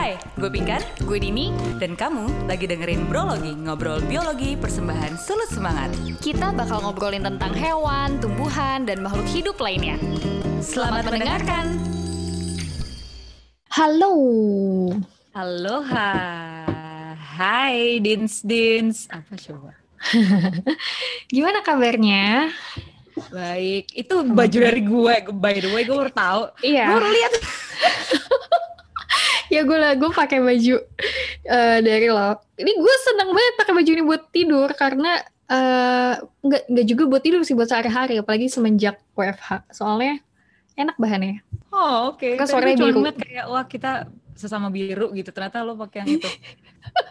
Hai, gue Pinkan, gue Dini, dan kamu lagi dengerin Brologi, ngobrol biologi persembahan Sulut Semangat. Kita bakal ngobrolin tentang hewan, tumbuhan, dan makhluk hidup lainnya. Selamat mendengarkan. Halo. Halo, hai Dins Dins. Apa coba? Gimana kabarnya? Baik, itu baju dari gue. By the way, gue baru tahu. Iya. Gue baru lihat. ya gue lah, gue pakai baju uh, dari lo. Ini gue seneng banget pakai baju ini buat tidur karena uh, nggak nggak juga buat tidur sih buat sehari-hari, apalagi semenjak WFH. Soalnya enak bahannya. Oh oke. Okay. Kan sore biru. kayak wah kita sesama biru gitu. Ternyata lo pakai yang itu.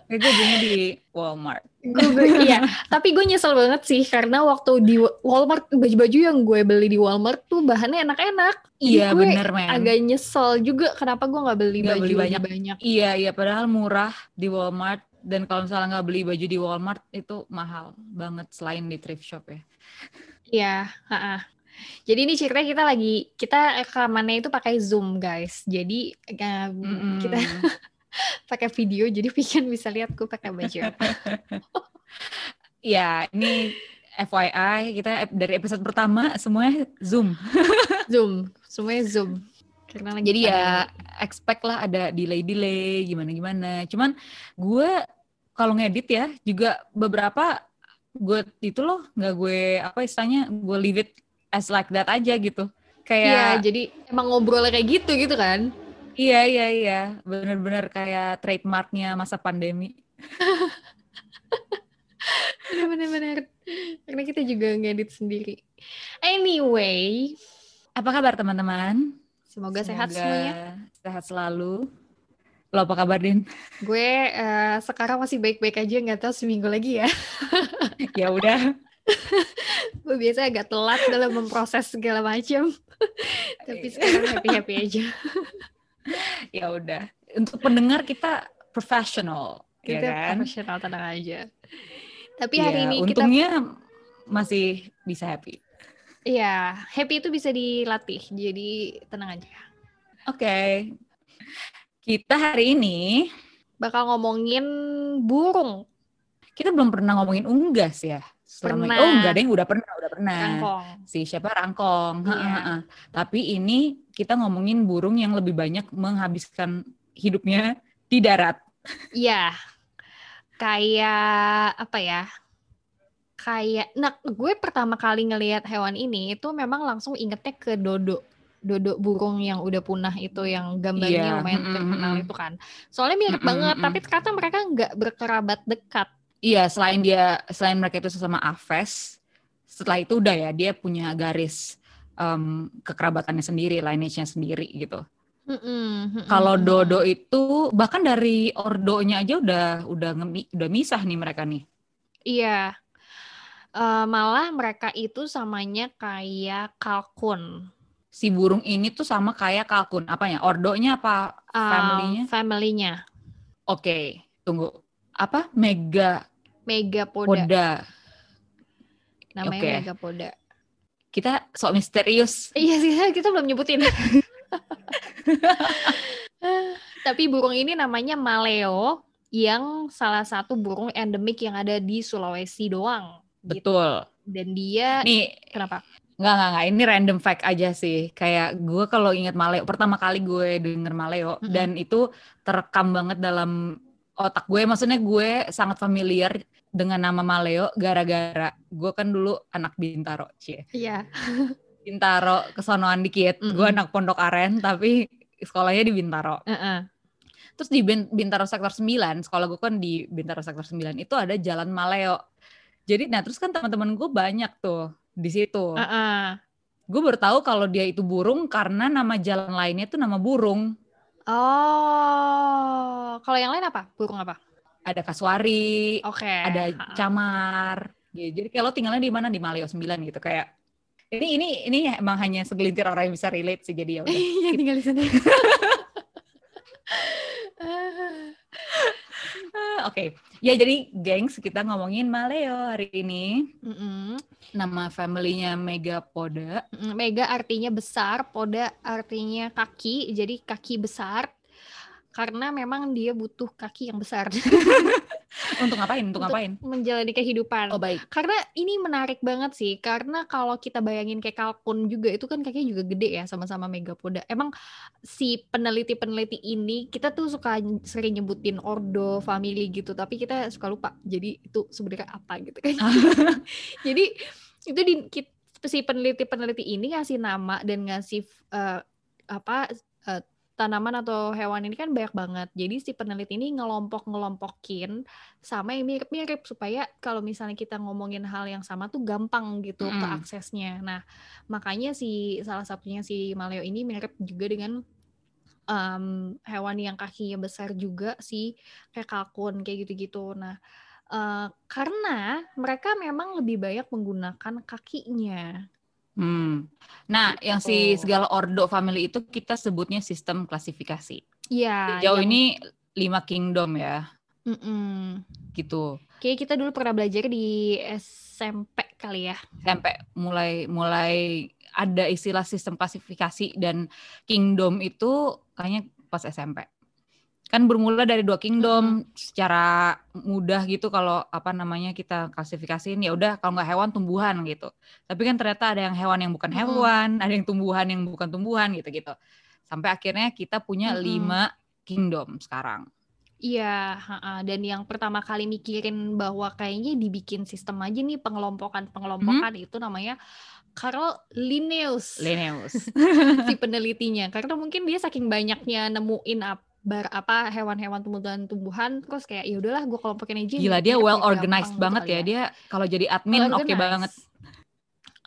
itu belinya di Walmart. gue iya, tapi gue nyesel banget sih karena waktu di Walmart baju-baju yang gue beli di Walmart tuh bahannya enak-enak. Iya bener men. Agak nyesel juga kenapa gue nggak beli gak baju beli banyak. banyak. Iya iya padahal murah di Walmart dan kalau misalnya nggak beli baju di Walmart itu mahal banget selain di thrift shop ya. Iya, Jadi ini ceritanya kita lagi kita rekamannya itu pakai Zoom guys. Jadi uh, mm kita pakai video jadi Vivian bisa lihat gue pakai baju. Ya ini FYI kita dari episode pertama semuanya zoom. Zoom semuanya zoom. Karena jadi ya expect lah ada delay delay gimana gimana cuman gue kalau ngedit ya juga beberapa gue itu loh nggak gue apa istilahnya gue leave it as like that aja gitu kayak iya jadi emang ngobrolnya kayak gitu gitu kan Iya iya iya, benar-benar kayak trademarknya masa pandemi. Benar-benar, karena kita juga ngedit sendiri. Anyway, apa kabar teman-teman? Semoga, Semoga sehat semuanya. Sehat selalu. Lo apa kabar Din? Gue uh, sekarang masih baik-baik aja, nggak tahu seminggu lagi ya. ya udah. Gue biasa agak telat dalam memproses segala macam. Tapi sekarang happy-happy aja. ya udah untuk pendengar kita profesional ya kita ya kan? profesional tenang aja tapi ya, hari ini untungnya kita... masih bisa happy iya happy itu bisa dilatih jadi tenang aja oke okay. kita hari ini bakal ngomongin burung kita belum pernah ngomongin unggas ya Selama, pernah. Oh enggak deh, udah pernah, udah pernah. Rangkong. Si siapa rangkong. Iya. Ha, ha, ha. Tapi ini kita ngomongin burung yang lebih banyak menghabiskan hidupnya di darat. Iya. Kayak apa ya? Kayak nah gue pertama kali ngelihat hewan ini itu memang langsung ingetnya ke dodo. Dodo burung yang udah punah itu yang gambarnya yeah. lumayan terkenal itu kan. Soalnya mirip mm -mm, banget, tapi ternyata mereka nggak berkerabat dekat Iya, selain dia selain mereka itu sesama Aves, setelah itu udah ya dia punya garis um, kekerabatannya sendiri, lineage-nya sendiri gitu. Kalau dodo itu bahkan dari ordonya aja udah udah ngemi, udah misah nih mereka nih. Iya. Uh, malah mereka itu samanya kayak kalkun. Si burung ini tuh sama kayak kalkun. Apanya? Ordonya apa family-nya? Uh, family-nya. Oke, okay, tunggu. Apa? Mega Megapoda. Poda. Namanya okay. Megapoda. Kita sok misterius. Iya sih, kita belum nyebutin. Tapi burung ini namanya maleo yang salah satu burung endemik yang ada di Sulawesi doang. Gitu. Betul. Dan dia nih kenapa? Nggak, nggak, nggak. Ini random fact aja sih. Kayak gue kalau inget Maleo, pertama kali gue denger Maleo, mm -hmm. dan itu terekam banget dalam otak gue. Maksudnya gue sangat familiar dengan nama Maleo gara-gara gue kan dulu anak Bintaro, cie. Iya. Bintaro kesonoan dikit. Mm -hmm. Gue anak Pondok Aren tapi sekolahnya di Bintaro. Uh -uh. Terus di Bintaro sektor 9, sekolah gue kan di Bintaro sektor 9 itu ada Jalan Maleo. Jadi nah terus kan teman-teman gue banyak tuh di situ. Uh -uh. Gue baru tahu kalau dia itu burung karena nama jalan lainnya itu nama burung. Oh, kalau yang lain apa? Burung apa? ada kasuari, okay. ada camar. Gitu. Jadi kalau tinggalnya di mana di Maleo 9 gitu kayak ini ini ini emang hanya segelintir orang yang bisa relate sih jadi ya udah. Iya tinggal di sana. Oke, okay. ya jadi gengs kita ngomongin Maleo hari ini. Mm -hmm. Nama familynya Megapoda. Mm -hmm. Mega artinya besar, Poda artinya kaki, jadi kaki besar karena memang dia butuh kaki yang besar. untuk ngapain? Untuk, ngapain? Menjalani kehidupan. Oh baik. Karena ini menarik banget sih, karena kalau kita bayangin kayak kalkun juga itu kan kakinya juga gede ya sama-sama megapoda. Emang si peneliti-peneliti ini kita tuh suka sering nyebutin ordo, family gitu, tapi kita suka lupa. Jadi itu sebenarnya apa gitu kan. Jadi itu di si peneliti-peneliti ini ngasih nama dan ngasih uh, apa uh, tanaman atau hewan ini kan banyak banget. Jadi si peneliti ini ngelompok-ngelompokin sama yang mirip-mirip supaya kalau misalnya kita ngomongin hal yang sama tuh gampang gitu mm. ke aksesnya. Nah, makanya si salah satunya si Maleo ini mirip juga dengan um, hewan yang kakinya besar juga si kayak kalkun kayak gitu-gitu. Nah, uh, karena mereka memang lebih banyak menggunakan kakinya Hmm. Nah, gitu. yang si segala ordo family itu kita sebutnya sistem klasifikasi. Iya. Jauh yang... ini lima kingdom ya. Mm-mm. Gitu. Oke, kita dulu pernah belajar di SMP kali ya. SMP mulai mulai ada istilah sistem klasifikasi dan kingdom itu kayaknya pas SMP kan bermula dari dua kingdom hmm. secara mudah gitu kalau apa namanya kita klasifikasiin ya udah kalau nggak hewan tumbuhan gitu tapi kan ternyata ada yang hewan yang bukan hewan hmm. ada yang tumbuhan yang bukan tumbuhan gitu gitu sampai akhirnya kita punya hmm. lima kingdom sekarang Iya, dan yang pertama kali mikirin bahwa kayaknya dibikin sistem aja nih pengelompokan-pengelompokan hmm. itu namanya Carl Linnaeus. Linnaeus. si penelitinya. Karena mungkin dia saking banyaknya nemuin apa bar apa hewan-hewan tumbuhan-tumbuhan terus kayak ya udahlah gue kelompokin aja gila dia well organized banget ya. ya dia kalau jadi admin oke okay banget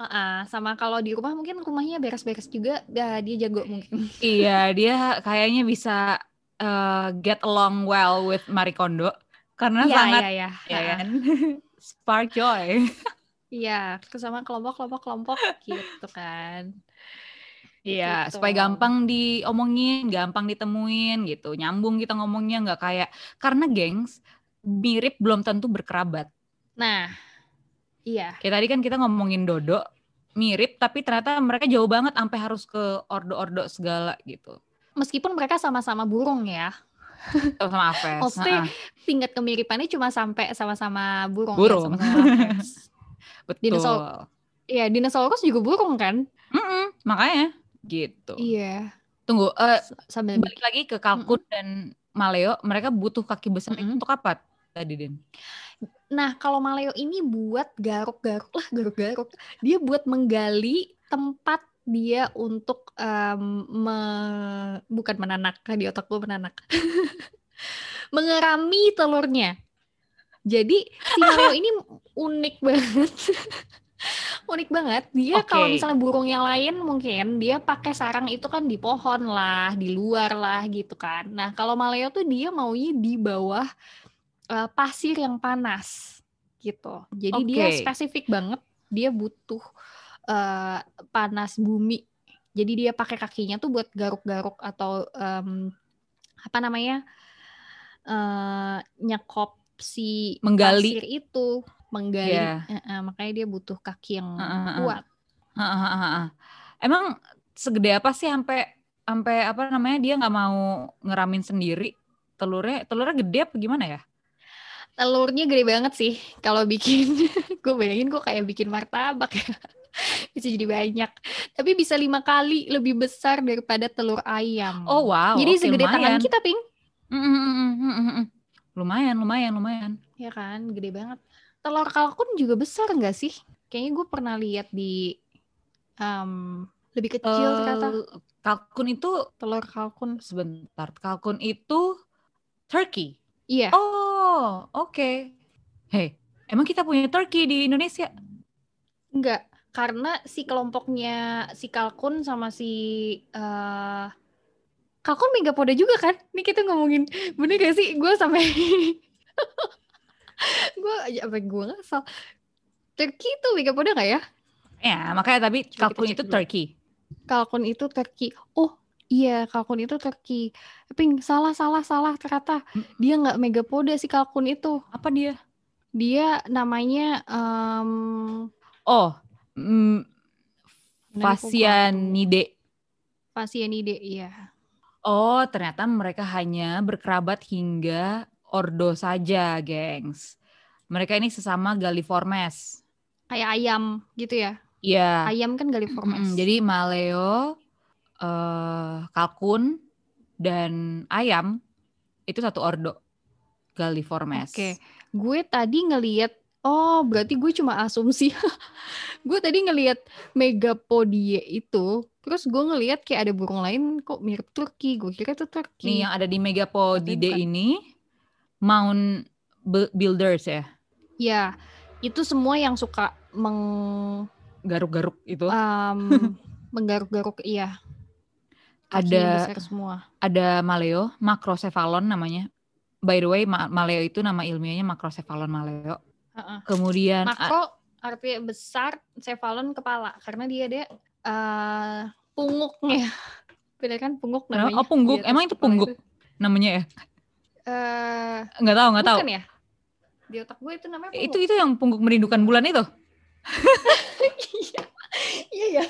uh -uh. sama kalau di rumah mungkin rumahnya beres-beres juga ya, dia jago mungkin iya dia kayaknya bisa uh, get along well with Marie Kondo karena ya, sangat ya, ya. ya kan spark joy iya sama kelompok-kelompok kelompok gitu kan Iya, gitu. supaya gampang diomongin, gampang ditemuin gitu. Nyambung kita ngomongnya nggak kayak karena gengs mirip belum tentu berkerabat. Nah, iya. Kayak tadi kan kita ngomongin dodo mirip tapi ternyata mereka jauh banget sampai harus ke ordo-ordo segala gitu. Meskipun mereka sama-sama burung ya. Sama-sama aves. Maksudnya tingkat kemiripannya cuma sampai sama-sama burung. Ya, burung. Ya, sama-sama Betul. Dinosaurus. Iya, dinosaurus juga burung kan? Mm -mm, makanya gitu. Iya. Tunggu, uh, sambil balik lagi ke kalkun mm -hmm. dan maleo, mereka butuh kaki besar mm -hmm. untuk apa tadi, Den? Nah, kalau maleo ini buat garuk-garuk lah, garuk-garuk. Dia buat menggali tempat dia untuk um, me, bukan menanak di otak gue menanak mengerami telurnya jadi si maleo ini unik banget unik banget. Dia okay. kalau misalnya burung yang lain mungkin dia pakai sarang itu kan di pohon lah, di luar lah gitu kan. Nah, kalau Maleo tuh dia maunya di bawah uh, pasir yang panas gitu. Jadi okay. dia spesifik banget, dia butuh uh, panas bumi. Jadi dia pakai kakinya tuh buat garuk-garuk atau um, apa namanya? Uh, nyekop si menggali pasir itu menggali yeah. uh, uh, makanya dia butuh kaki yang uh, uh, uh. kuat. Uh, uh, uh, uh. emang segede apa sih sampai sampai apa namanya dia nggak mau ngeramin sendiri? Telurnya telurnya gede apa gimana ya? Telurnya gede banget sih kalau bikin. Gue bayangin gue kayak bikin martabak ya. Bisa jadi banyak. Tapi bisa lima kali lebih besar daripada telur ayam. Oh wow jadi okay, segede lumayan. tangan kita ping. Mm, mm, mm, mm, mm. lumayan lumayan lumayan. Ya kan? Gede banget telur kalkun juga besar nggak sih? Kayaknya gue pernah lihat di um, lebih kecil uh, ternyata. Kalkun itu telur kalkun. Sebentar, kalkun itu turkey. Iya. Oh, oke. Okay. Hei, emang kita punya turkey di Indonesia? Enggak, karena si kelompoknya si kalkun sama si uh, kalkun megapoda juga kan? Ini kita ngomongin bener gak sih? Gue sampai gue apa gue ngasal. Turkey itu megapoda nggak ya? Ya makanya tapi kalkun itu Turkey kalkun itu Turkey oh iya kalkun itu Turkey tapi salah salah salah ternyata. Hmm. dia nggak megapoda si kalkun itu. Apa dia? Dia namanya um, oh mm, Fasianide. Fasianide iya. Oh, ternyata mereka hanya berkerabat hingga ordo saja, gengs. Mereka ini sesama Galliformes. Kayak ayam gitu ya? Iya. Ayam kan Galliformes. Mm-mm, jadi maleo, eh, kalkun, dan ayam itu satu ordo Galliformes. Oke, gue tadi ngeliat, oh berarti gue cuma asumsi. gue tadi ngeliat megapodie itu, terus gue ngeliat kayak ada burung lain kok mirip Turki. Gue kira itu Turki. Nih yang ada di bukan. ini Mound Bu- Builders ya, Ya, itu semua yang suka meng garuk-garuk itu. um, menggaruk-garuk iya. Ada- semua. Ada maleo, macrocephalon namanya. By the way, ma- maleo itu nama ilmiahnya macrocephalon maleo. Heeh. Kemudian a- Makro artinya besar, cephalon kepala karena dia ada eh, punguknya. Bener kan punguk Kenapa? namanya? Oh, pungguk. Atas Emang itu pungguk? namanya ya, Eh, nggak tahu nggak tahu. ya? Di otak gue itu namanya Itu pungguk. itu yang pungguk merindukan bulan itu. Iya. Iya ya.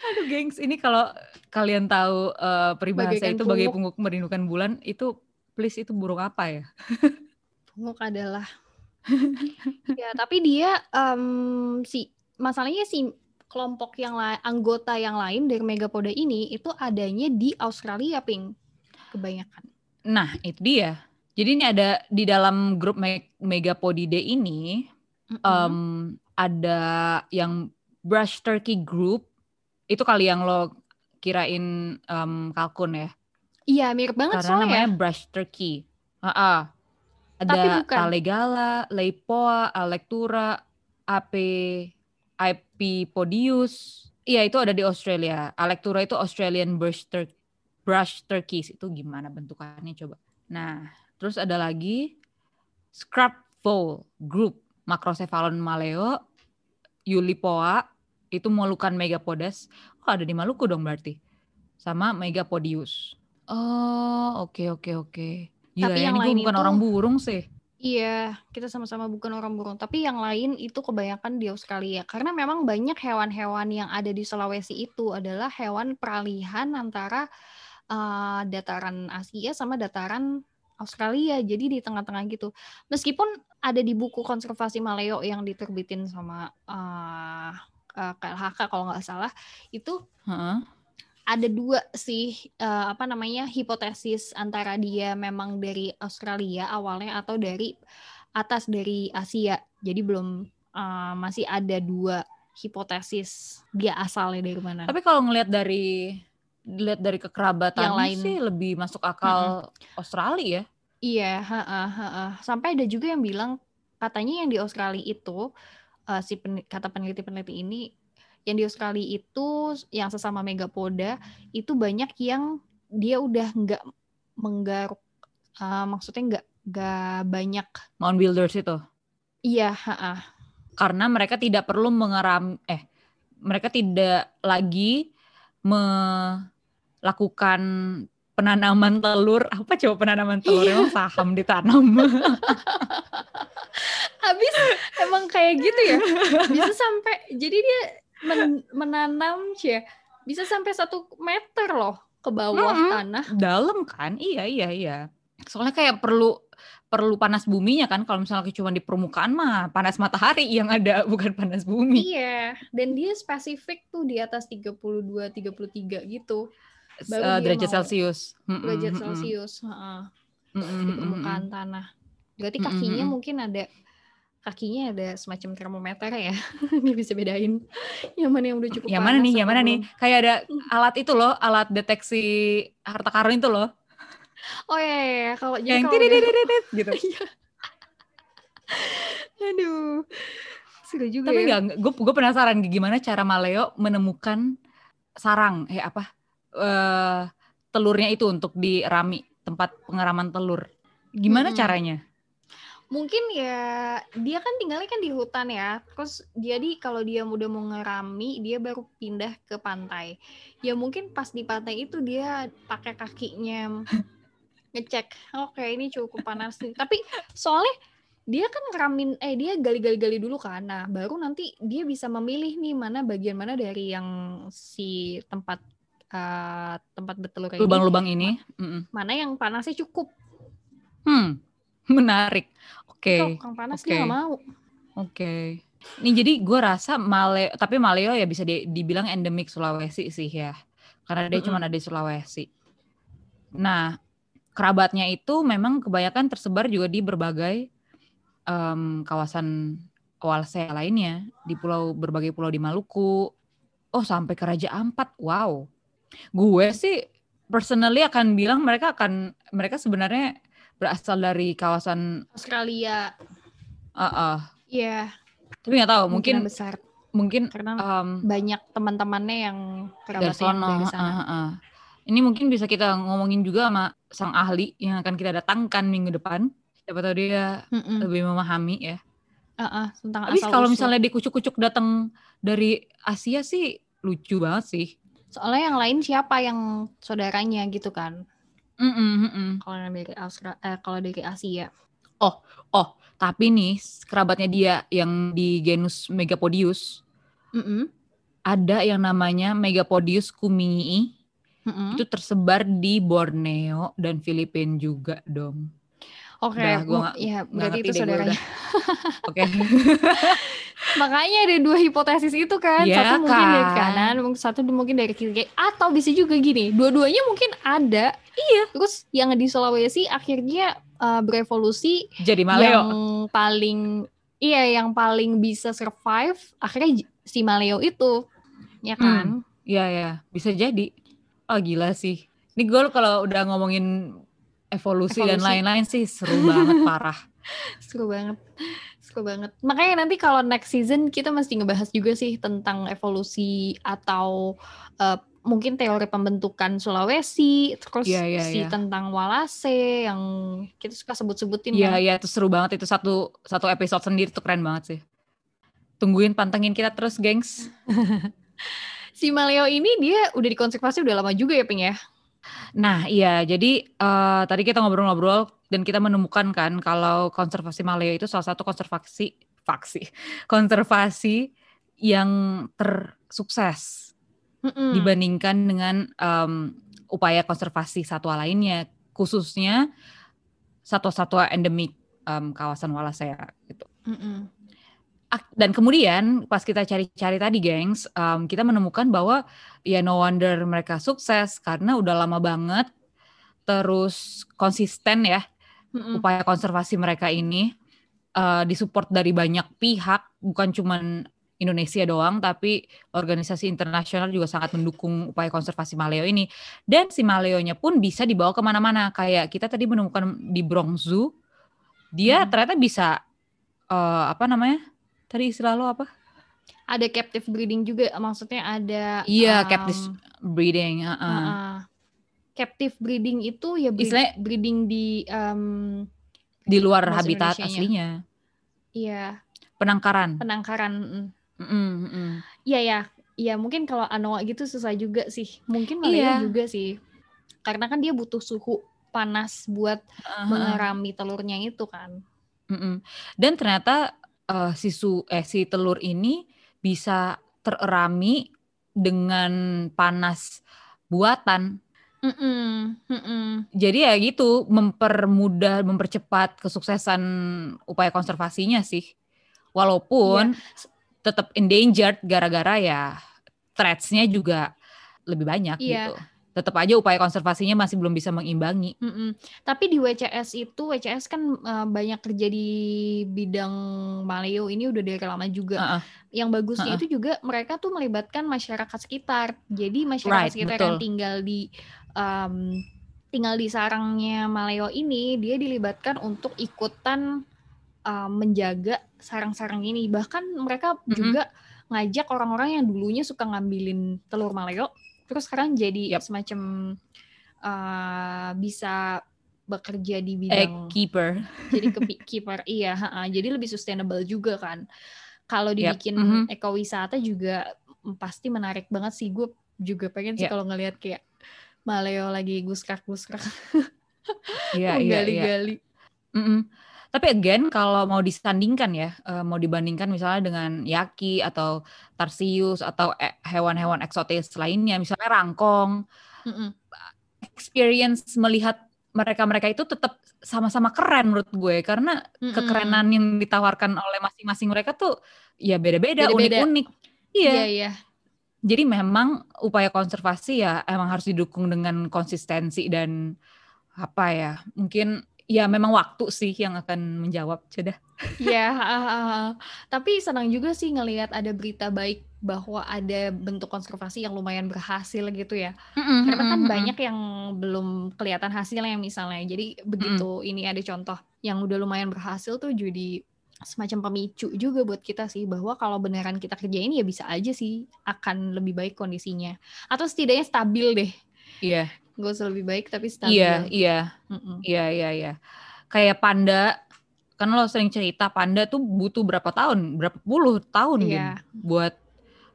Aduh, gengs, ini kalau kalian tahu eh, peribahasa Bagaikan itu bagai pungguk. pungguk merindukan bulan, itu please itu burung apa ya? Punguk adalah ya tapi dia em, si masalahnya si kelompok yang lain anggota yang lain dari Megapoda ini itu adanya di Australia ping kebanyakan Nah, itu dia. Jadi ini ada di dalam grup Me- Megapodidae ini Mm-mm. em, ada yang brush turkey group itu kali yang lo kirain em, kalkun ya iya mirip banget karena soalnya namanya brush turkey. Tapi ada bukan. talegala leipoa alectura ape Ipipodius iya itu ada di Australia alectura itu Australian brush, tur- brush turkeys itu gimana bentukannya coba nah terus ada lagi scrub vole group macrocephalon maleo Yulipoa itu molukan megapodes. Oh, ada di Maluku dong berarti. Sama Megapodius. Oh, oke oke oke. Gila Tapi ya, yang ini lain bukan itu- orang burung sih. Iya, kita sama-sama bukan orang burung. Tapi yang lain itu kebanyakan di Australia. Karena memang banyak hewan-hewan yang ada di Sulawesi itu adalah hewan peralihan antara uh, dataran Asia sama dataran Australia. Jadi di tengah-tengah gitu. Meskipun ada di buku konservasi Maleo yang diterbitin sama uh, uh, KLHK kalau nggak salah, itu Heeh. ada dua sih eh, apa namanya hipotesis antara dia memang dari Australia awalnya atau dari atas dari Asia. Jadi belum eh, masih ada dua hipotesis dia asalnya dari mana. Tapi kalau ngelihat dari lihat dari kekerabatan Yang lain. sih lebih masuk akal Australia ya. Iya, ha-ha, ha-ha. sampai ada juga yang bilang katanya yang di Australia itu eh, si pen- kata peneliti-peneliti ini yang di Australia itu yang sesama megapoda itu banyak yang dia udah nggak menggaruk eh, maksudnya nggak nggak banyak Mound Builders itu. iya ha-ha. Karena mereka tidak perlu mengeram eh mereka tidak lagi melakukan penanaman telur. Apa coba penanaman telur? Iya. Emang saham ditanam. habis emang kayak gitu ya bisa sampai jadi dia men- menanam ya bisa sampai satu meter loh ke bawah Mm-mm. tanah Dalam kan? Iya, iya, iya. Soalnya kayak perlu perlu panas buminya kan kalau misalnya cuma di permukaan mah panas matahari yang ada bukan panas bumi. Iya, dan dia spesifik tuh di atas 32 33 gitu. Dia derajat mau. Celcius. Mm-mm, Derajat mm-mm, Celcius, heeh, mm-mm, di mm-mm, permukaan tanah. Berarti Mm-mm, kakinya mm-mm. mungkin ada kakinya ada semacam termometer ya. Dia bisa bedain yang mana yang udah cukup Yang mana nih? Yang mana nih? Kayak ada alat itu loh, alat deteksi harta karun itu loh. Oh iya, iya, iya. kalau jadi yang kalau udah- gitu. Iya. Aduh. Seru juga Tapi ya. gue gue penasaran gimana cara Maleo menemukan sarang, eh apa? Eh telurnya itu untuk dirami tempat pengeraman telur. Gimana Mm-mm. caranya? Mungkin ya dia kan tinggalnya kan di hutan ya. Terus jadi kalau dia udah mau ngerami, dia baru pindah ke pantai. Ya mungkin pas di pantai itu dia pakai kakinya ngecek. Oke, ini cukup panas nih. Tapi soalnya dia kan ngeramin eh dia gali-gali-gali dulu kan. Nah, baru nanti dia bisa memilih nih mana bagian mana dari yang si tempat uh, tempat bertelur lubang-lubang ini, ini mana yang panasnya cukup hmm menarik oke okay. Kalau panas okay. dia gak mau oke okay. Ini jadi gue rasa Maleo, tapi Maleo ya bisa di, dibilang endemik Sulawesi sih ya, karena dia mm -hmm. cuma ada di Sulawesi. Nah, kerabatnya itu memang kebanyakan tersebar juga di berbagai um, kawasan Walsea lainnya, di pulau berbagai pulau di Maluku. Oh, sampai ke Raja Ampat. Wow. Gue sih personally akan bilang mereka akan mereka sebenarnya berasal dari kawasan Australia. Uh -uh. Iya. Yeah tapi nggak tahu mungkin besar mungkin karena um, banyak teman-temannya yang dari, dari sana. Uh, uh. Ini mungkin bisa kita ngomongin juga sama sang ahli yang akan kita datangkan minggu depan. Siapa tahu dia mm -mm. lebih memahami ya. Uh, uh, tentang Tapi kalau misalnya di kucuk-kucuk datang dari Asia sih lucu banget sih. Soalnya yang lain siapa yang saudaranya gitu kan? Mm -mm, mm -mm. Kalau dari Australia, eh, kalau dari Asia. Oh, oh, tapi nih kerabatnya dia yang di genus Megapodius, mm -hmm. ada yang namanya Megapodius kumingii. Mm -hmm. Itu tersebar di Borneo dan Filipina juga dong. Oke, okay, gua ya berarti itu saudaranya. Oke. Makanya ada dua hipotesis itu kan, ya, satu kan? mungkin dari kan? kanan, satu mungkin dari kiri, atau bisa juga gini, dua-duanya mungkin ada. Iya. Terus yang di Sulawesi akhirnya uh, berevolusi jadi Maleo. Yang paling iya yang paling bisa survive akhirnya si Maleo itu. Ya hmm. kan? Iya hmm. ya, bisa jadi. Oh gila sih. Ini gue kalau udah ngomongin evolusi, evolusi. dan lain-lain sih seru banget parah. seru banget. Seru banget. Makanya nanti kalau next season kita mesti ngebahas juga sih tentang evolusi atau uh, mungkin teori pembentukan Sulawesi, terus yeah, yeah, si yeah. tentang Walase yang kita suka sebut-sebutin Iya, yeah, iya, yeah, itu seru banget itu satu satu episode sendiri tuh keren banget sih. Tungguin pantengin kita terus, gengs. si Maleo ini dia udah dikonservasi udah lama juga ya, Ping ya? Nah, iya. Jadi uh, tadi kita ngobrol-ngobrol dan kita menemukan kan kalau konservasi Maleo itu salah satu konservasi faksi konservasi yang tersukses mm dibandingkan dengan um, upaya konservasi satwa lainnya, khususnya satwa-satwa endemik um, kawasan Walasea gitu. Mm-mm. Dan kemudian pas kita cari-cari tadi, gengs, um, kita menemukan bahwa ya no wonder mereka sukses karena udah lama banget, terus konsisten ya Mm-mm. upaya konservasi mereka ini uh, disupport dari banyak pihak, bukan cuman Indonesia doang, tapi organisasi internasional juga sangat mendukung upaya konservasi maleo ini. Dan si maleonya pun bisa dibawa ke mana-mana. Kayak kita tadi menemukan di Bronx Zoo, dia hmm. ternyata bisa uh, apa namanya? Tadi istilah lo apa? Ada captive breeding juga, maksudnya ada. Iya, um, captive breeding. Uh -uh. Uh -uh. Captive breeding itu ya breed, Istilahnya, breeding di um, di luar habitat aslinya. Iya. Penangkaran. Penangkaran. Mm Mm Iya ya, iya mungkin kalau anoa gitu susah juga sih. Mungkin Malaya iya. juga sih. Karena kan dia butuh suhu panas buat uh-huh. mengerami telurnya itu kan. Mm-mm. Dan ternyata uh, si su eh si telur ini bisa tererami dengan panas buatan. Mm-mm. Mm-mm. Jadi ya gitu mempermudah, mempercepat kesuksesan upaya konservasinya sih. Walaupun yeah tetap endangered gara-gara ya threats-nya juga lebih banyak iya. gitu. Tetap aja upaya konservasinya masih belum bisa mengimbangi. Mm -mm. Tapi di WCS itu WCS kan uh, banyak kerja di bidang maleo ini udah dari lama juga. Uh -uh. Yang bagusnya uh -uh. itu juga mereka tuh melibatkan masyarakat sekitar. Jadi masyarakat right, sekitar betul. yang tinggal di um, tinggal di sarangnya maleo ini dia dilibatkan untuk ikutan uh, menjaga sarang-sarang ini. Bahkan mereka mm-hmm. juga ngajak orang-orang yang dulunya suka ngambilin telur maleo, terus sekarang jadi yep. semacam uh, bisa bekerja di bidang Egg keeper. Jadi ke keeper, iya. Ha, jadi lebih sustainable juga kan. Kalau dibikin yep. mm-hmm. ekowisata juga pasti menarik banget sih. Gue juga pengen sih yep. kalau ngelihat kayak maleo lagi guskrak-guskrak. Iya, iya, iya. Gali-gali. Mm -mm. Tapi again kalau mau disandingkan ya, uh, mau dibandingkan misalnya dengan yaki atau tarsius atau e, hewan-hewan eksotis lainnya, misalnya rangkong, mm -mm. experience melihat mereka-mereka itu tetap sama-sama keren menurut gue karena mm -mm. kekerenan yang ditawarkan oleh masing-masing mereka tuh ya beda-beda, unik-unik. Iya. Iya, iya. Jadi memang upaya konservasi ya emang harus didukung dengan konsistensi dan apa ya mungkin ya memang waktu sih yang akan menjawab sudah. Ya, uh, tapi senang juga sih ngelihat ada berita baik bahwa ada bentuk konservasi yang lumayan berhasil gitu ya. Mm-hmm, Karena kan mm-hmm. banyak yang belum kelihatan hasilnya misalnya. Jadi begitu mm. ini ada contoh yang udah lumayan berhasil tuh jadi semacam pemicu juga buat kita sih bahwa kalau beneran kita kerjain ya bisa aja sih akan lebih baik kondisinya atau setidaknya stabil deh. Iya. Gak usah lebih baik tapi stabil. Iya, iya. Iya, iya, iya. Kayak panda, kan lo sering cerita panda tuh butuh berapa tahun, berapa puluh tahun iya. gitu buat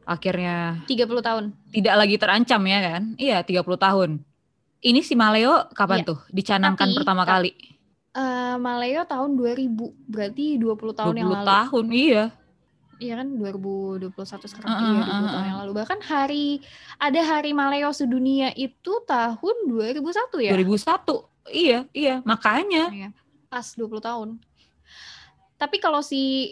akhirnya 30 tahun. Tidak lagi terancam ya kan? Iya, 30 tahun. Ini si Maleo kapan iya. tuh dicanangkan tapi, pertama kali? Uh, Maleo tahun 2000, berarti 20 tahun 20 yang lalu. 20 tahun, iya. Iya kan 2021 sekarang uh, iya 20 uh, tahun yang lalu. Bahkan hari ada hari Maleo sedunia itu tahun 2001 ya? 2001. Iya, iya, makanya. Iya, pas 20 tahun. Tapi kalau si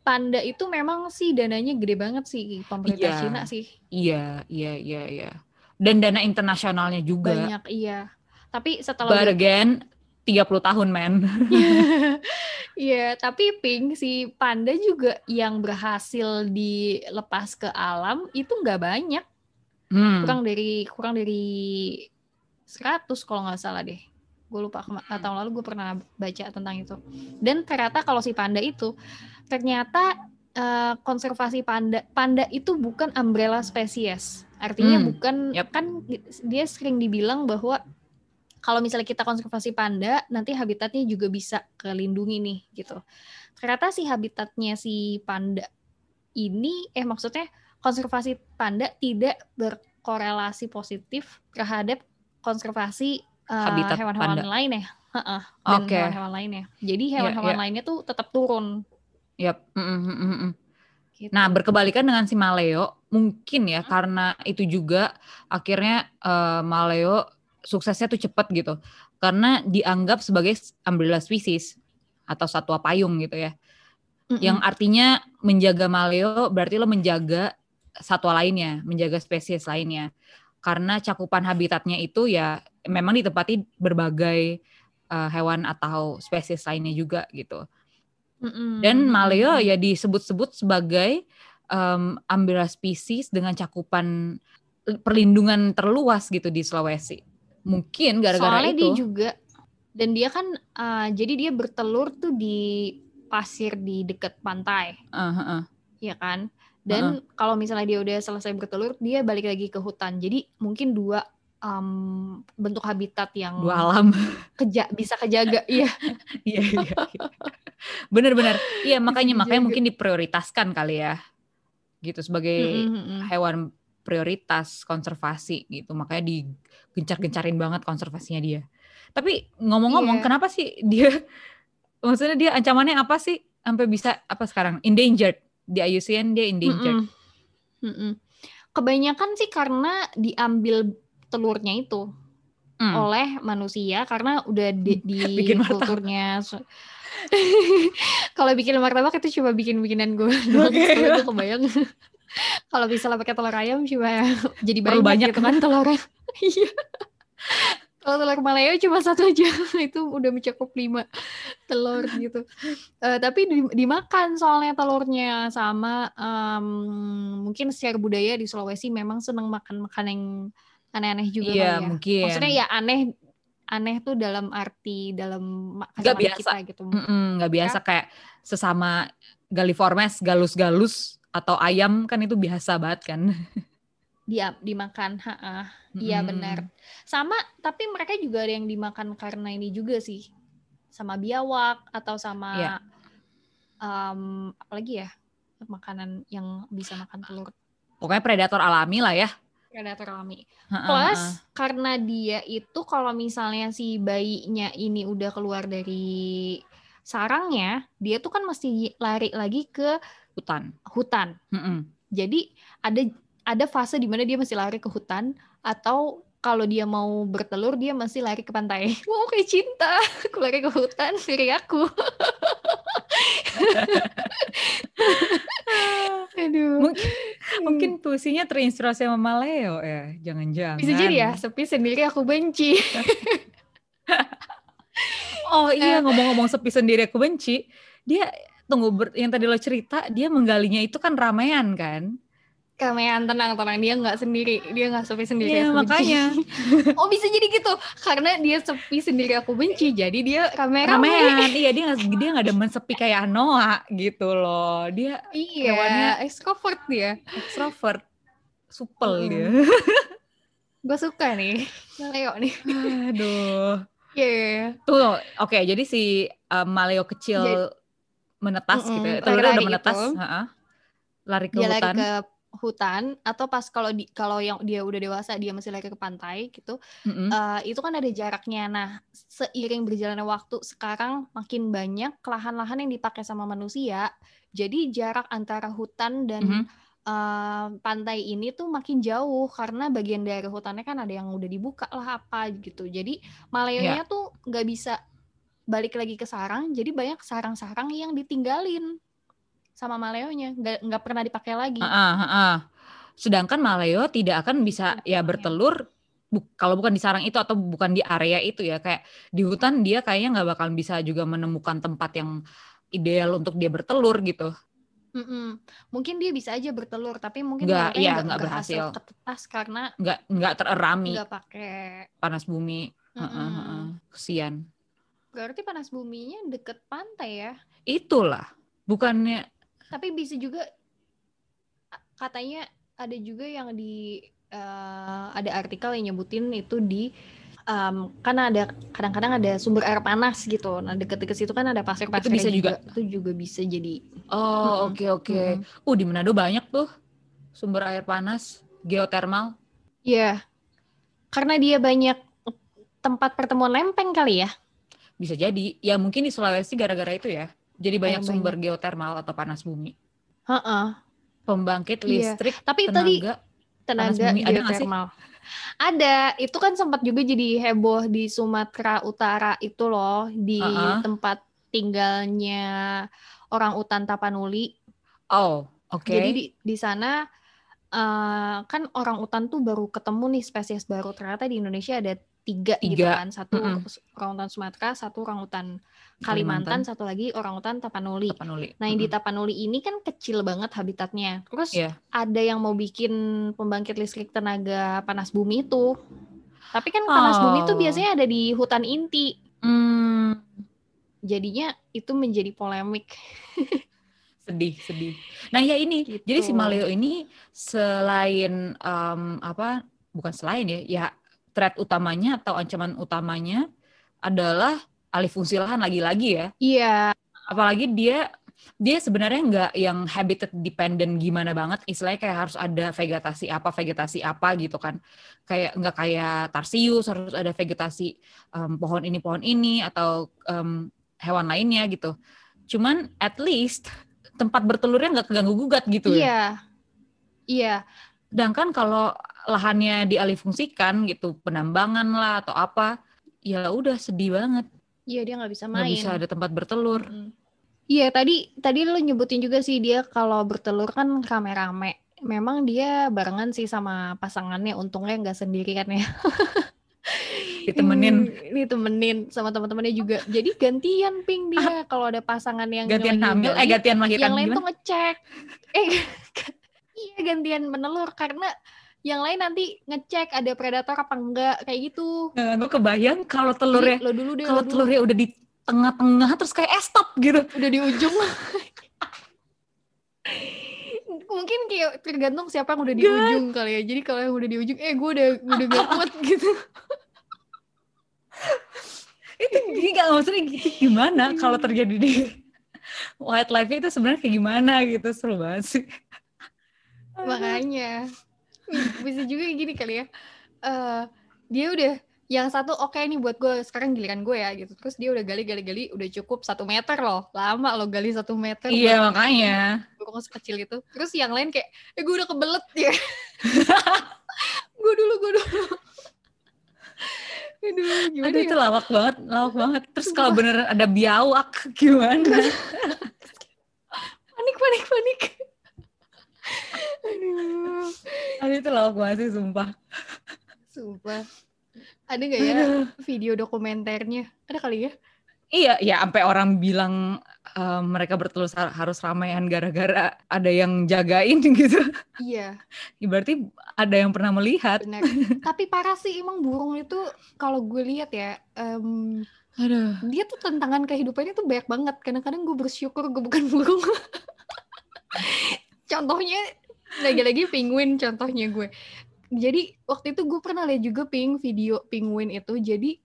Panda itu memang sih dananya gede banget sih pemerintah iya, Cina sih. Iya, iya, iya, iya. Dan dana internasionalnya juga. Banyak, iya. Tapi setelah But again, 30 tahun, men. Iya, tapi Pink si panda juga yang berhasil dilepas ke alam itu nggak banyak. Hmm. Kurang dari kurang dari 100 kalau nggak salah deh. Gue lupa tahun lalu gue pernah baca tentang itu. Dan ternyata kalau si panda itu ternyata uh, konservasi panda panda itu bukan umbrella spesies. Artinya hmm. bukan yep. kan dia sering dibilang bahwa kalau misalnya kita konservasi panda, nanti habitatnya juga bisa kelindungi nih gitu. Ternyata si habitatnya si panda ini, eh maksudnya konservasi panda tidak berkorelasi positif terhadap konservasi uh, hewan-hewan lain ya. Uh-uh, dan okay. hewan-hewan lainnya. Jadi iya, hewan-hewan yeah, yeah. lainnya tuh tetap turun. Yap. Mm -mm, Gitu. Nah, berkebalikan dengan si Maleo, mungkin ya hmm. karena itu juga akhirnya uh, Maleo suksesnya tuh cepet gitu. Karena dianggap sebagai umbrella species atau satwa payung gitu ya. Mm -mm. yang artinya menjaga maleo berarti lo menjaga satwa lainnya menjaga spesies lainnya. Karena cakupan habitatnya itu ya memang ditempati berbagai uh, hewan atau spesies lainnya juga gitu. Mm dan maleo ya disebut-sebut sebagai um, umbrella species dengan cakupan perlindungan terluas gitu di Sulawesi Mungkin gara-gara itu. dia juga dan dia kan uh, jadi dia bertelur tuh di pasir di dekat pantai. Uh, uh, Ya kan? Dan uh, uh. kalau misalnya dia udah selesai bertelur, dia balik lagi ke hutan. Jadi mungkin dua um, bentuk habitat yang dua alam keja bisa kejaga. iya. Iya, iya. Bener-bener. Iya, makanya makanya mungkin diprioritaskan kali ya. Gitu sebagai mm -hmm. hewan prioritas konservasi gitu. Makanya digencar-gencarin banget konservasinya dia. Tapi ngomong-ngomong, yeah. kenapa sih dia maksudnya dia ancamannya apa sih sampai bisa apa sekarang endangered di IUCN dia endangered. Mm -mm. Mm -mm. Kebanyakan sih karena diambil telurnya itu mm. oleh manusia karena udah di, di bikin kulturnya. Kalau bikin martabak itu cuma bikin bikinan gue. Okay. Gue kebayang kalau bisa pakai telur ayam cuma jadi banyak, banyak gitu kan telurnya. Iya. Kalau telur Maleo cuma satu aja, itu udah mencakup lima telur gitu. Uh, tapi dimakan soalnya telurnya sama um, mungkin secara budaya di Sulawesi memang seneng makan makan yang aneh-aneh juga iya, ya. mungkin. Maksudnya ya aneh aneh tuh dalam arti dalam gak biasa kita gitu. Mm -mm, gak biasa ya. kayak sesama Galiformes galus-galus atau ayam kan itu biasa banget kan. Dia dimakan iya hmm. benar. Sama tapi mereka juga ada yang dimakan karena ini juga sih. Sama biawak atau sama yeah. um, apalagi ya? Makanan yang bisa makan telur. Pokoknya predator alami lah ya. Predator alami. Plus karena dia itu kalau misalnya si bayinya ini udah keluar dari sarangnya dia tuh kan mesti lari lagi ke hutan. hutan. Mm-mm. Jadi ada ada fase di mana dia masih lari ke hutan atau kalau dia mau bertelur dia masih lari ke pantai. Wow kayak cinta, aku lari ke hutan diri aku. Aduh. Mungkin, mungkin puisinya terinspirasi sama Maleo ya, jangan-jangan. Bisa jadi ya, sepi sendiri aku benci. Oh iya ngomong-ngomong sepi sendiri aku benci. Dia tunggu ber- yang tadi lo cerita dia menggalinya itu kan ramean kan? Kemean tenang tenang dia nggak sendiri, dia nggak sepi sendiri. Iya aku benci. makanya oh bisa jadi gitu, karena dia sepi sendiri aku benci, jadi dia rame-rame. ramean. Iya dia nggak dia nggak demen sepi kayak Anoa gitu loh. Dia Iya, Hewannya- extrovert dia. extrovert, supel Mm. dia. Gue suka nih, Leo nih. Aduh. Iya. Tuh, oke. jadi si um, Maleo kecil Jadi- menetas Mm-mm, gitu ya. Telurnya udah lari-lari menetas, gitu. ha-ha. lari ke Dia hutan. lari ke hutan atau pas kalau di kalau yang dia udah dewasa dia masih lari ke pantai gitu. Mm-mm. eh, itu kan ada jaraknya. Nah, seiring berjalannya waktu sekarang makin banyak lahan-lahan yang dipakai sama manusia. Jadi jarak antara hutan dan Mhm. Eh, pantai ini tuh makin jauh karena bagian dari hutannya kan ada yang udah dibuka lah apa gitu. Jadi Maleonya tuh nggak bisa balik lagi ke sarang. Jadi banyak sarang-sarang yang ditinggalin sama Maleonya, nggak nggak pernah dipakai lagi. Ha-ha, ha-ha. Sedangkan Maleo tidak akan bisa ya Iya. bertelur bu- kalau bukan di sarang itu atau bukan di area itu ya kayak di hutan dia kayaknya nggak bakal bisa juga menemukan tempat yang ideal untuk dia bertelur gitu. Mm-mm. Mungkin dia bisa aja bertelur, tapi mungkin Nggak, nggak berhasil. ketetas karena Nggak nggak tererami nggak pakai. panas bumi. Mm-mm. Kesian. Berarti panas buminya deket pantai ya. Itulah bukannya Tapi bisa juga katanya ada juga yang di eh, ada artikel yang nyebutin itu di em, kan ada kadang-kadang ada sumber air panas gitu. Nah deket-deket situ kan ada pasir-pasir bisa juga. Itu juga bisa jadi. oh oke oke. Mm-mm. Uh di Manado banyak tuh sumber air panas geotermal. Iya. Karena dia banyak tempat pertemuan lempeng kali ya. Bisa jadi. Ya mungkin di Sulawesi gara-gara itu ya. Jadi banyak banyak. sumber geotermal atau panas bumi. Heeh. Pembangkit Iya. listrik Tapi tenaga. tadi panas tenaga bumi ada nggak sih? geotermal. Ada, itu kan sempat juga jadi heboh di Sumatera Utara itu loh, di Uh-uh. tempat tinggalnya orang utan Tapanuli. Oh, oke. Jadi di di sana eh, kan orang utan tuh baru ketemu nih spesies baru. Ternyata di Indonesia ada tiga, gitu Tiga. kan. Satu Mm-mm. orang utan Sumatera, satu orang utan Kalimantan. Kalimantan, satu lagi orang utan Tapanuli. Tapanuli. Nah, yang di Mm-mm. Tapanuli ini kan kecil banget habitatnya. Terus Iya. ada yang mau bikin pembangkit listrik tenaga panas bumi itu. Tapi kan panas bumi itu Oh. biasanya ada di hutan inti. Hmm, Jadinya itu menjadi polemik. sedih, sedih. Nah, ya ini. Gitu. Jadi si Maleo ini selain em, apa? Bukan selain ya, ya threat utamanya atau ancaman utamanya adalah alih fungsi lahan lagi-lagi ya. Iya, apalagi dia dia sebenarnya nggak yang habitat dependent gimana banget. Istilahnya kayak harus ada vegetasi apa vegetasi apa gitu kan. Kayak nggak kayak tarsius harus ada vegetasi em, pohon ini pohon ini atau em, hewan lainnya gitu. Cuman at least tempat bertelurnya nggak keganggu gugat gitu ya. Iya. Iya, sedangkan kalau lahannya dialihfungsikan gitu penambangan lah atau apa ya udah sedih banget iya dia nggak bisa nggak main. bisa ada tempat bertelur. Iya, tadi tadi lo nyebutin juga sih dia kalau bertelur kan rame-rame. Memang dia barengan sih sama pasangannya, untungnya nggak sendiri kan ya. ditemenin Hmm, ditemenin sama teman-temannya juga. Jadi gantian ping dia kalau ada pasangan yang gantian hamil eh gantian melahirkan yang lain gimana? tuh ngecek. Eh iya gantian menelur karena yang lain nanti ngecek ada predator apa enggak kayak gitu. Nah, gue kebayang kalau Jadi, telurnya lo dulu deh, kalau telurnya udah di tengah-tengah terus kayak eh stop gitu. udah di ujung. Mungkin kayak tergantung siapa yang udah di Gak. ujung kali ya. Jadi kalau yang udah di ujung, eh gue udah udah gak kuat gitu. Itu nggak maksudnya gimana kalau terjadi di wildlife itu sebenarnya kayak gimana gitu seru banget sih. Makanya bisa juga gini kali ya. Eh dia udah yang satu oke okay nih buat gue sekarang giliran gue ya gitu terus dia udah gali gali gali udah cukup satu meter loh lama lo gali satu meter iya makanya burung sekecil itu terus yang lain kayak eh gue udah kebelet ya gue dulu gue dulu Aduh, gimana Aduh, ya? itu lawak banget, lawak banget. Terus kalau bener ada biawak, gimana? panik, panik, panik. Aduh. Aduh, itu lawak banget sih, sumpah. Sumpah. Ada gak ya video dokumenternya? Ada kali ya? Iya, ya sampai orang bilang uh, mereka bertelur harus ramaian gara-gara ada yang jagain gitu. Iya. Ya, berarti ada yang pernah melihat. Benar. Tapi parah sih emang burung itu kalau gue lihat ya, um, Aduh. dia tuh tantangan kehidupannya tuh banyak banget. Kadang-kadang gue bersyukur gue bukan burung. contohnya lagi-lagi penguin contohnya gue. Jadi waktu itu gue pernah lihat juga ping video penguin itu. Jadi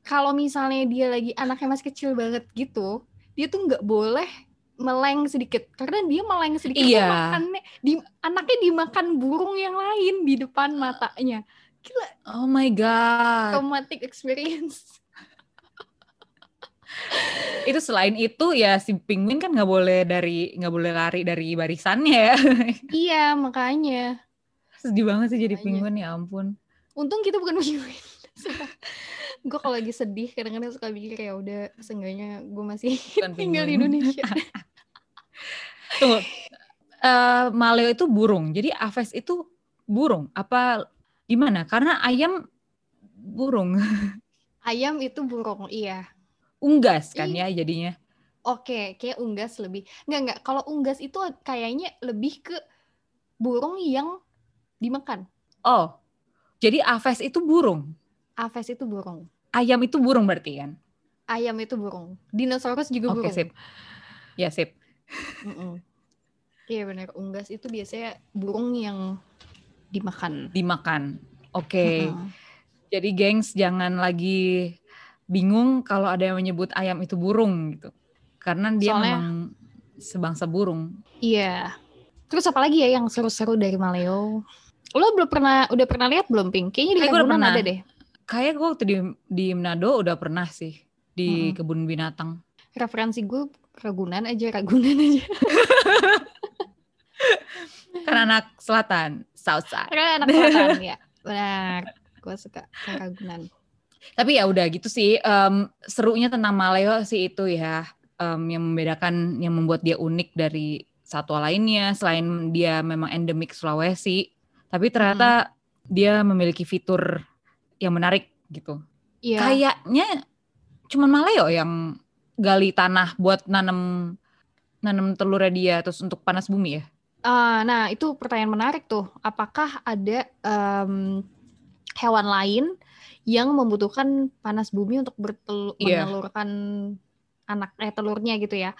kalau misalnya dia lagi anaknya masih kecil banget gitu, dia tuh nggak boleh meleng sedikit karena dia meleng sedikit iya. makannya di anaknya dimakan burung yang lain di depan matanya. Gila. Oh my god. Traumatic experience. Itu selain itu ya si penguin kan nggak boleh dari nggak boleh lari dari barisannya ya. iya makanya. Sedih banget sih jadi penguin ya ampun. Untung kita bukan penguin. gue kalau lagi sedih kadang-kadang suka mikir ya udah seenggaknya gue masih tinggal di Indonesia. Tunggu uh, maleo itu burung. Jadi aves itu burung. Apa gimana? Karena ayam burung. Ayam itu burung iya unggas kan I ya jadinya oke kayak unggas lebih nggak nggak kalau unggas itu kayaknya lebih ke burung yang dimakan oh jadi aves itu burung aves itu burung Ayam itu burung berarti kan? Ayam itu burung. Dinosaurus juga burung. Oke, sip. Ya, sip. Iya benar. Unggas itu biasanya burung yang dimakan. Dimakan. Oke. Okay. Jadi gengs jangan lagi bingung kalau ada yang menyebut ayam itu burung gitu. Karena dia Soalnya, memang sebangsa burung. Iya. Terus apa lagi ya yang seru-seru dari Maleo? Lo belum pernah udah pernah lihat belum Pink? Kayaknya di Ragunan ada deh kayak gue waktu di di Manado udah pernah sih di hmm. kebun binatang. Referensi gue Ragunan aja, Ragunan aja. kan anak selatan, South Side. Kan anak selatan ya, benar. Gue suka Ragunan. Tapi ya udah gitu sih. Um, serunya tentang Maleo sih itu ya, um, yang membedakan, yang membuat dia unik dari satwa lainnya. Selain dia memang endemik Sulawesi, tapi ternyata hmm. dia memiliki fitur yang menarik gitu. Iya. Kayaknya cuman Maleo yang gali tanah buat nanam nanam telurnya dia terus untuk panas bumi ya. Uh, nah itu pertanyaan menarik tuh. Apakah ada um, hewan lain yang membutuhkan panas bumi untuk bertelur yeah. menelurkan anak eh telurnya gitu ya?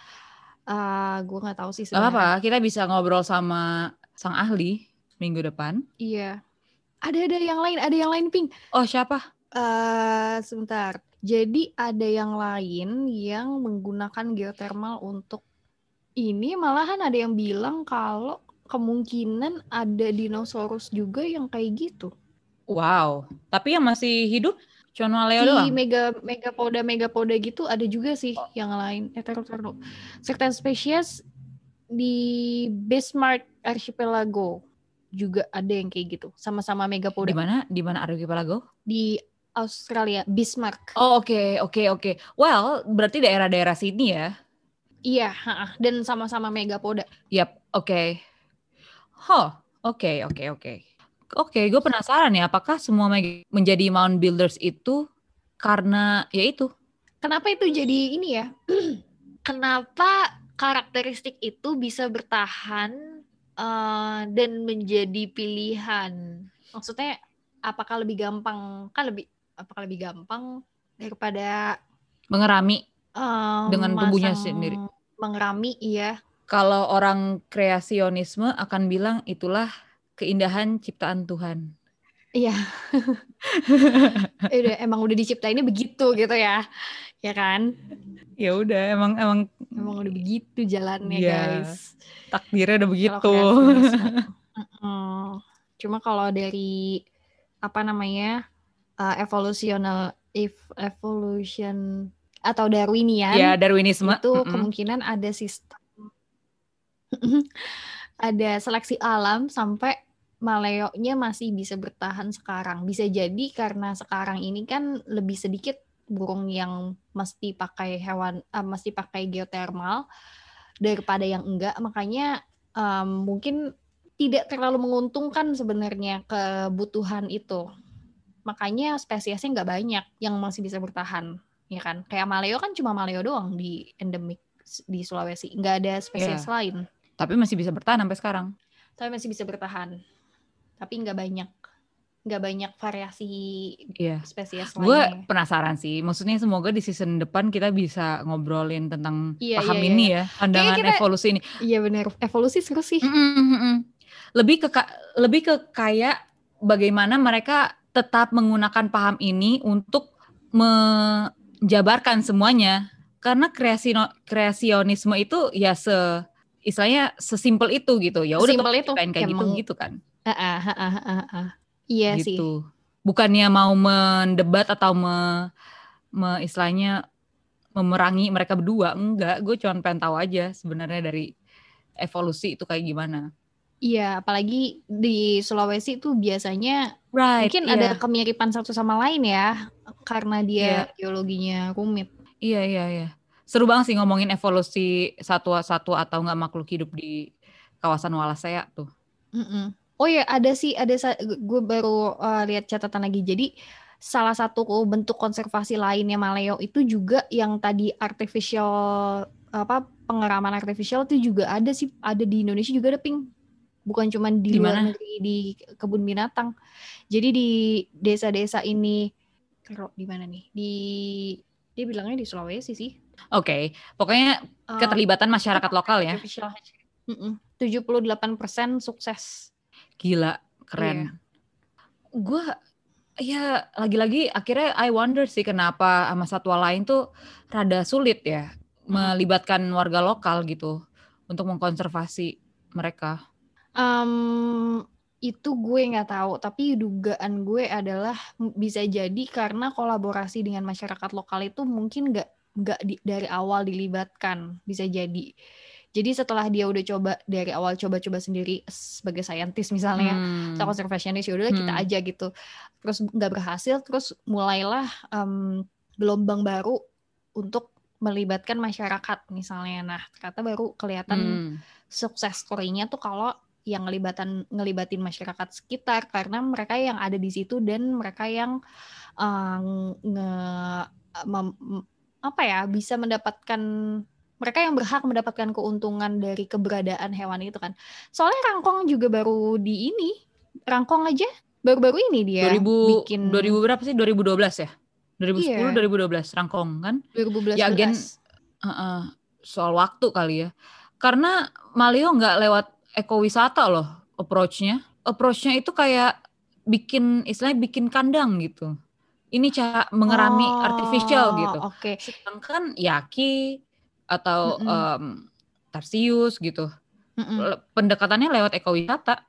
Uh, gue nggak tahu sih sebenarnya. Apa? Kita bisa ngobrol sama sang ahli minggu depan. Iya. Ada ada yang lain, ada yang lain ping. Oh siapa? Uh, sebentar. Jadi ada yang lain yang menggunakan geothermal untuk ini malahan ada yang bilang kalau kemungkinan ada dinosaurus juga yang kayak gitu. Wow. Tapi yang masih hidup cuma Leo Di doang. mega megapoda megapoda gitu ada juga sih oh. yang lain. Taruh. Certain spesies di Bismarck Archipelago juga ada yang kayak gitu sama-sama megapoda. Di mana? Di mana archipelago? Di Australia, Bismarck. Oh oke okay, oke okay, oke. Okay. Well berarti daerah-daerah sini ya? Iya, dan sama-sama megapoda. Yap, oke. Okay. Huh, oke okay, oke okay, oke. Okay. Oke, okay, gue penasaran ya, apakah semua menjadi mound builders itu karena ya itu? Kenapa itu jadi ini ya? Kenapa karakteristik itu bisa bertahan uh, dan menjadi pilihan. Maksudnya apakah lebih gampang? Kan lebih apakah lebih gampang daripada mengerami um, dengan tubuhnya sendiri? Mengerami, iya. Kalau orang kreasionisme akan bilang itulah keindahan ciptaan Tuhan. Iya. udah emang udah diciptainnya begitu gitu ya. Ya kan? Ya udah emang emang emang udah begitu jalannya ya, guys. Takdirnya udah begitu. Cuma kalau dari apa namanya? uh, evolusional if evolution atau Darwinian. Ya, Darwinisme. Itu Mm-mm. kemungkinan ada sistem ada seleksi alam sampai Maleonya masih bisa bertahan sekarang. Bisa jadi karena sekarang ini kan lebih sedikit burung yang mesti pakai hewan eh, mesti pakai geothermal daripada yang enggak. Makanya em, mungkin tidak terlalu menguntungkan sebenarnya kebutuhan itu. Makanya spesiesnya nggak banyak yang masih bisa bertahan, ya kan? Kayak maleo kan cuma maleo doang di endemik di Sulawesi, nggak ada spesies Iya. lain. Tapi masih bisa bertahan sampai sekarang. Tapi masih bisa bertahan, tapi nggak banyak, nggak banyak variasi Iya. spesies Gue lainnya. penasaran sih. Maksudnya semoga di season depan kita bisa ngobrolin tentang Iya, paham iya, ini ya, pandangan kita- evolusi ini. Iya benar, evolusi seru sih. Mm-mm, mm-mm. Lebih ke lebih ke kayak bagaimana mereka tetap menggunakan paham ini untuk menjabarkan semuanya. Karena kreasi kreasionisme itu ya se istilahnya sesimpel itu gitu. Ya udah tuh itu. kayak gitu gitu kan. Iya sih. gitu. Bukannya mau mendebat atau me, me- istilahnya memerangi mereka berdua, enggak. Gue cuma pengen tahu aja sebenarnya dari evolusi itu kayak gimana. Iya, apalagi di Sulawesi itu biasanya Right. mungkin iya. ada kemiripan satu sama lain ya, karena dia Iya. geologinya rumit. Iya iya iya. Seru banget sih ngomongin evolusi satwa-satwa atau enggak makhluk hidup di kawasan Wallacea tuh. Mm-mm. Oh ya, ada sih, ada gue baru uh, lihat catatan lagi. Jadi salah satu bentuk konservasi lainnya Maleo itu juga yang tadi artificial apa pengeraman artificial itu juga ada sih, ada di Indonesia juga ada ping. Bukan cuma di, Di luar negeri di kebun binatang. Jadi di desa-desa ini di mana nih? Di dia bilangnya di Sulawesi sih. Oke, pokoknya Uh, keterlibatan masyarakat lokal ya. artificial hatchery. Mm-mm. 78% sukses. Gila, keren. Gue ya lagi-lagi akhirnya I wonder sih kenapa sama satwa lain tuh rada sulit ya melibatkan warga lokal gitu untuk mengkonservasi mereka. Em, itu gue nggak tahu, tapi dugaan gue adalah bisa jadi karena kolaborasi dengan masyarakat lokal itu mungkin nggak nggak dari awal dilibatkan, bisa jadi. Jadi setelah dia udah coba dari awal coba-coba sendiri sebagai saintis misalnya, Hmm. atau conservationist ya udahlah kita Hmm. aja gitu terus nggak berhasil terus mulailah em, gelombang baru untuk melibatkan masyarakat misalnya nah ternyata baru kelihatan Hmm. sukses story-nya tuh kalau yang ngelibatan ngelibatin masyarakat sekitar karena mereka yang ada di situ dan mereka yang eh, nge mem- apa ya bisa mendapatkan mereka yang berhak mendapatkan keuntungan dari keberadaan hewan itu kan. Soalnya rangkong juga baru di ini. Rangkong aja baru-baru ini dia 2000 bikin 2000 berapa sih? 2012 ya? 2010 Iya. 2012 Rangkong kan? 2012 Ya, Gen, Heeh, soal waktu kali ya. Karena Malio nggak lewat ekowisata loh approach-nya. Approach-nya itu kayak bikin istilahnya bikin kandang gitu. Ini cara mengerami Oh, artificial gitu. Oke. Sedangkan Yaki atau Mm-mm. em, Tarsius gitu. Mm-mm. Le- Pendekatannya lewat ekowisata.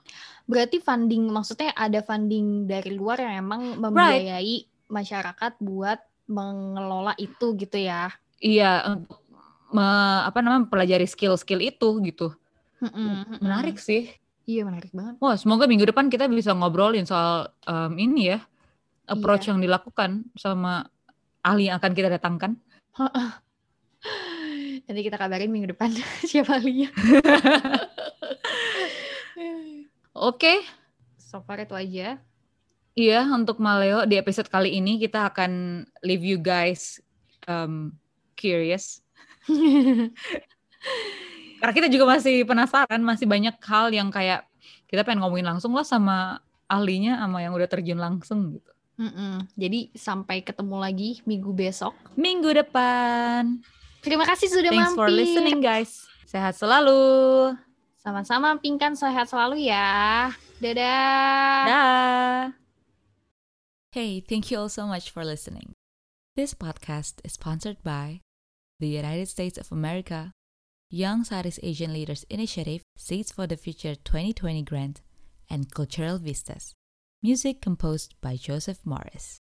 Berarti funding maksudnya ada funding dari luar yang emang membiayai masyarakat buat mengelola itu gitu ya. Iya, untuk me- apa namanya mempelajari skill-skill itu gitu. Mm-mm, mm-mm. Menarik sih. Iya menarik banget. Wah, semoga minggu depan kita bisa ngobrolin soal em, ini ya, approach Iya. yang dilakukan sama ahli yang akan kita datangkan. Nanti kita kabarin minggu depan siapa ahlinya. Oke, So far itu aja. iya untuk Maleo di episode kali ini kita akan leave you guys em, curious. Karena kita juga masih penasaran, masih banyak hal yang kayak kita pengen ngomongin langsung lah sama ahlinya, sama yang udah terjun langsung gitu. Mm-mm. Jadi sampai ketemu lagi minggu besok. Minggu depan. Terima kasih sudah Thanks mampir. for listening guys. Sehat selalu. Sama-sama Pingkan sehat selalu ya. Dadah. Dah. Hey, thank you all so much for listening. This podcast is sponsored by the United States of America, Young Southeast Asian Leaders Initiative, Seeds for the Future 2020 Grant, and Cultural Vistas. Music composed by Joseph Morris.